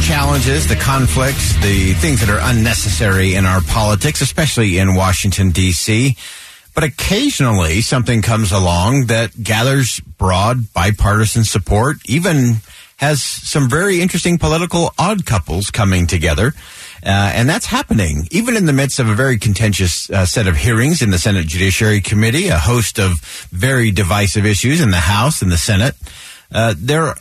challenges, the conflicts, the things that are unnecessary in our politics, especially in Washington, D.C. But occasionally something comes along that gathers broad bipartisan support, even has some very interesting political odd couples coming together. Uh, and that's happening even in the midst of a very contentious uh, set of hearings in the Senate Judiciary Committee, a host of very divisive issues in the House and the Senate. Uh, there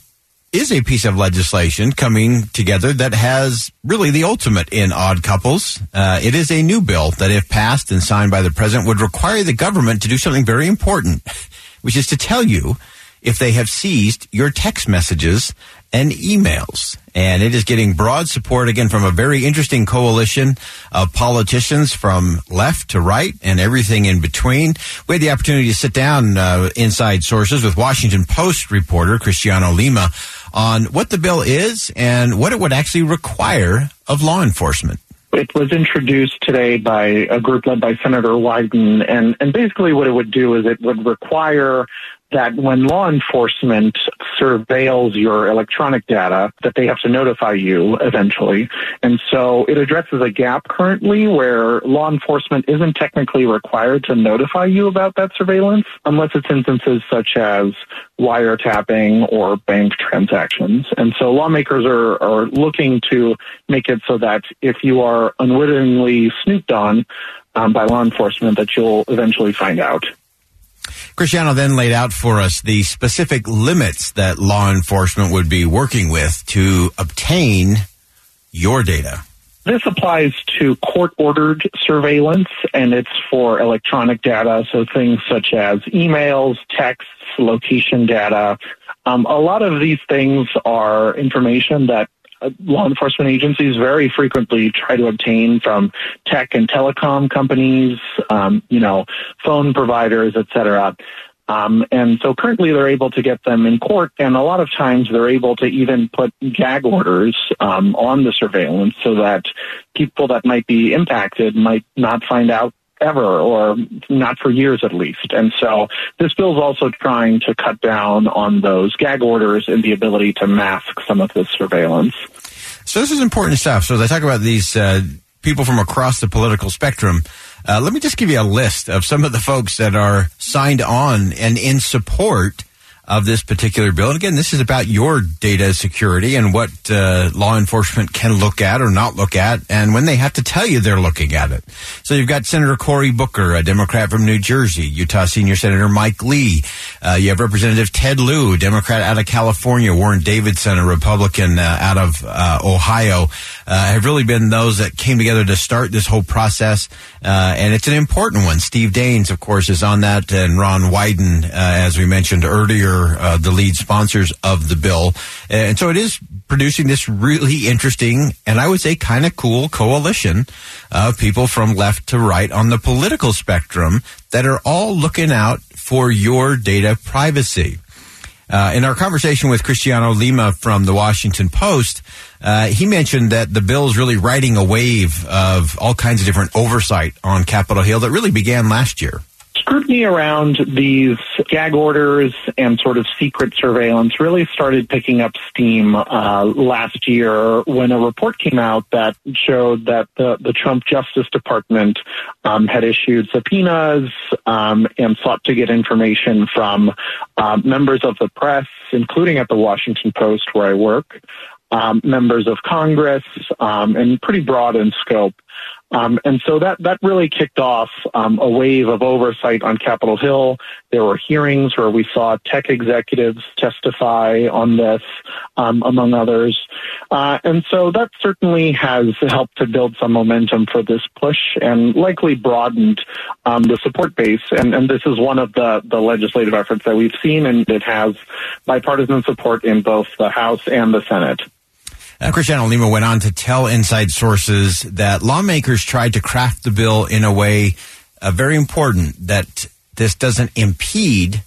is a piece of legislation coming together that has really the ultimate in odd couples. Uh, it is a new bill that, if passed and signed by the president, would require the government to do something very important, which is to tell you if they have seized your text messages and emails. And it is getting broad support again from a very interesting coalition of politicians from left to right and everything in between. We had the opportunity to sit down uh, inside sources with Washington Post reporter Cristiano Lima on what the bill is and what it would actually require of law enforcement. It was introduced today by a group led by Senator Wyden, and, and basically what it would do is it would require that when law enforcement surveils your electronic data, that they have to notify you eventually. And so it addresses a gap currently where law enforcement isn't technically required to notify you about that surveillance unless it's instances such as wiretapping or bank transactions. And so lawmakers are, are looking to make it so that if you are unwittingly snooped on um, by law enforcement, that you'll eventually find out. Cristiano then laid out for us the specific limits that law enforcement would be working with to obtain your data. This applies to court ordered surveillance and it's for electronic data, so things such as emails, texts, location data. Um, a lot of these things are information that law enforcement agencies very frequently try to obtain from tech and telecom companies, um, you know, phone providers, et cetera. Um, and so currently they're able to get them in court, and a lot of times they're able to even put gag orders um, on the surveillance so that people that might be impacted might not find out ever or not for years at least. And so this bill is also trying to cut down on those gag orders and the ability to mask some of this surveillance. So this is important stuff. So as I talk about these uh, people from across the political spectrum. Uh, let me just give you a list of some of the folks that are signed on and in support of this particular bill. And again, this is about your data security and what uh, law enforcement can look at or not look at, and when they have to tell you they're looking at it. So you've got Senator Cory Booker, a Democrat from New Jersey, Utah Senior Senator Mike Lee. Uh, you have Representative Ted Lieu, Democrat out of California, Warren Davidson, a Republican uh, out of uh, Ohio. Uh, have really been those that came together to start this whole process, uh, and it's an important one. Steve Daines, of course, is on that, and Ron Wyden, as we mentioned earlier uh, the lead sponsors of the bill. And so it is producing this really interesting and I would say kind of cool coalition of people from left to right on the political spectrum that are all looking out for your data privacy. Uh, in our conversation with Cristiano Lima from the Washington Post, uh, he mentioned that the bill is really riding a wave of all kinds of different oversight on Capitol Hill that really began last year. Scrutiny around these gag orders and sort of secret surveillance really started picking up steam uh, last year when a report came out that showed that the, the Trump Justice Department um, had issued subpoenas um, and sought to get information from uh, members of the press, including at the Washington Post where I work, um, members of Congress, um, and pretty broad in scope. Um, and so that, that really kicked off um, a wave of oversight on Capitol Hill. There were hearings where we saw tech executives testify on this, um, among others. Uh, and so that certainly has helped to build some momentum for this push and likely broadened um, the support base. And, and this is one of the, the legislative efforts that we've seen, and it has bipartisan support in both the House and the Senate. Uh, Cristiano Lima went on to tell inside sources that lawmakers tried to craft the bill in a way uh, very important that this doesn't impede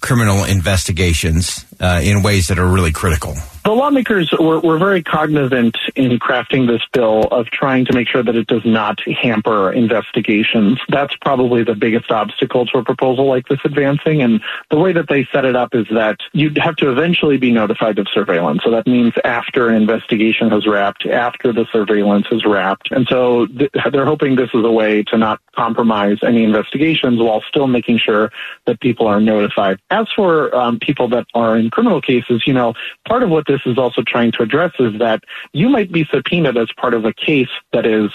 criminal investigations uh, in ways that are really critical. The lawmakers were, were very cognizant in crafting this bill of trying to make sure that it does not hamper investigations. That's probably the biggest obstacle to a proposal like this advancing. And the way that they set it up is that you'd have to eventually be notified of surveillance. So that means after an investigation has wrapped, after the surveillance is wrapped. And so th- they're hoping this is a way to not compromise any investigations while still making sure that people are notified. As for um, people that are in criminal cases, you know, part of what this is also trying to address is that you might be subpoenaed as part of a case that is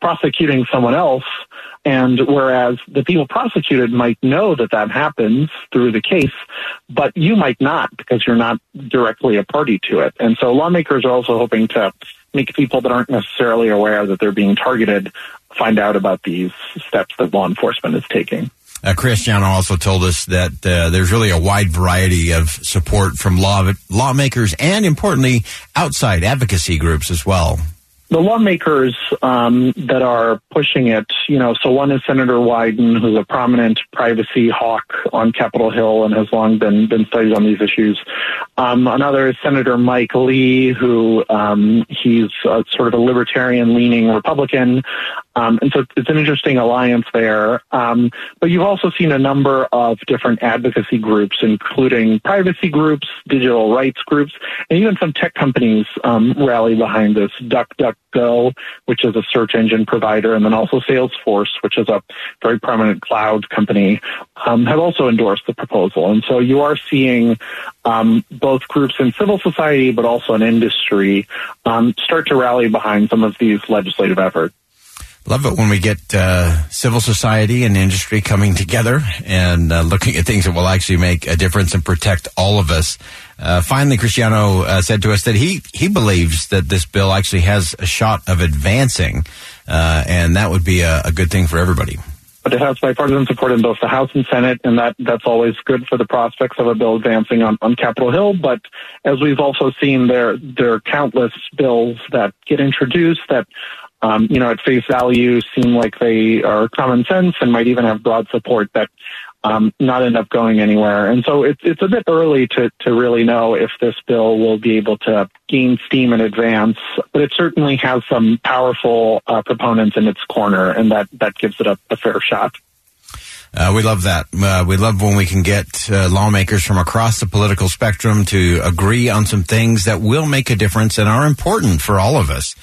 prosecuting someone else. And whereas the people prosecuted might know that that happens through the case, but you might not because you're not directly a party to it. And so lawmakers are also hoping to make people that aren't necessarily aware that they're being targeted find out about these steps that law enforcement is taking. Uh, Cristiano also told us that uh, there's really a wide variety of support from law lawmakers and, importantly, outside advocacy groups as well the lawmakers um, that are pushing it, you know, so one is Senator Wyden, who's a prominent privacy hawk on Capitol Hill and has long been been studied on these issues. Um, another is Senator Mike Lee, who um, he's a, sort of a libertarian-leaning Republican, um, and so it's an interesting alliance there. Um, but you've also seen a number of different advocacy groups, including privacy groups, digital rights groups, and even some tech companies um, rally behind this. DuckDuckGo, which is a search engine provider, and then also Salesforce, which is a very prominent cloud company, um, have also endorsed the proposal. And so you are seeing um, both groups in civil society, but also in industry, um, start to rally behind some of these legislative efforts. Love it when we get uh, civil society and industry coming together and uh, looking at things that will actually make a difference and protect all of us. Uh, finally, Cristiano uh, said to us that he he believes that this bill actually has a shot of advancing, uh, and that would be a, a good thing for everybody but it has bipartisan support in both the House and Senate, and that that's always good for the prospects of a bill advancing on, on Capitol Hill. But as we've also seen, there there are countless bills that get introduced that um, you know, at face value seem like they are common sense and might even have broad support that um, not end up going anywhere. And so it's it's a bit early to to really know if this bill will be able to gain steam in advance, but it certainly has some powerful uh, proponents in its corner, and that that gives it a, a fair shot. Uh, we love that. Uh, we love when we can get uh, lawmakers from across the political spectrum to agree on some things that will make a difference and are important for all of us.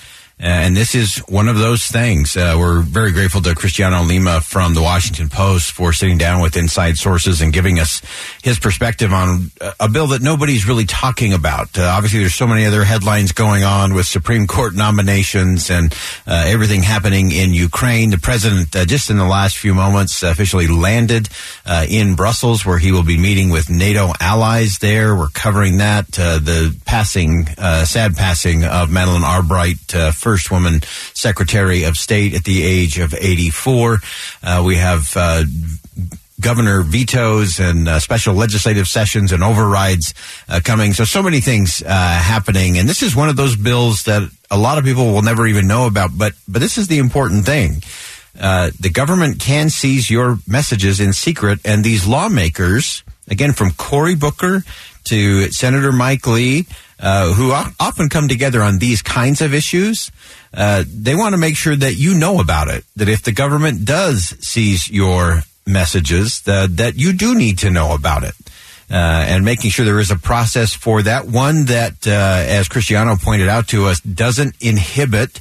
Uh, and this is one of those things. Uh, we're very grateful to Cristiano Lima from the Washington Post for sitting down with inside sources and giving us his perspective on a bill that nobody's really talking about. Uh, obviously, there's so many other headlines going on with Supreme Court nominations and uh, everything happening in Ukraine. The president, uh, just in the last few moments, officially landed uh, in Brussels, where he will be meeting with NATO allies there. We're covering that. the passing, sad passing of Madeleine Albright, first woman Secretary of State at the age of 84. Uh, we have uh, governor vetoes and uh, special legislative sessions and overrides uh, coming. So, so many things uh, happening. And this is one of those bills that a lot of people will never even know about. But, but this is the important thing. Uh, the government can seize your messages in secret, and these lawmakers, again, from Cory Booker to Senator Mike Lee, uh, who often come together on these kinds of issues, uh, they want to make sure that you know about it. That if the government does seize your messages that, that you do need to know about it. Uh, and making sure there is a process for that. One that, uh, as Cristiano pointed out to us, doesn't inhibit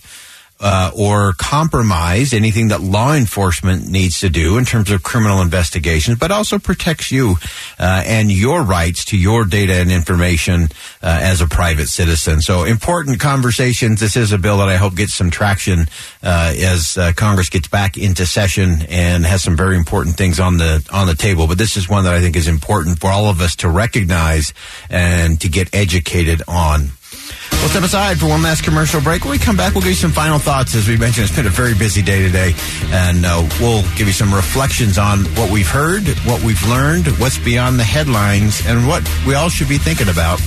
uh, or compromise anything that law enforcement needs to do in terms of criminal investigations, but also protects you uh, and your rights to your data and information uh, as a private citizen. So important conversations. This is a bill that I hope gets some traction uh, as uh, Congress gets back into session and has some very important things on the on the table. But this is one that I think is important for all of us to recognize and to get educated on. We'll step aside for one last commercial break. When we come back, we'll give you some final thoughts. As we mentioned, it's been a very busy day today, and uh, we'll give you some reflections on what we've heard, what we've learned, what's beyond the headlines, and what we all should be thinking about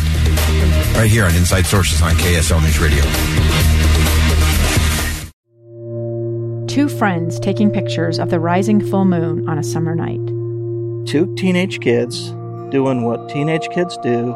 right here on Inside Sources on KSL News Radio. Two friends taking pictures of the rising full moon on a summer night. Two teenage kids doing what teenage kids do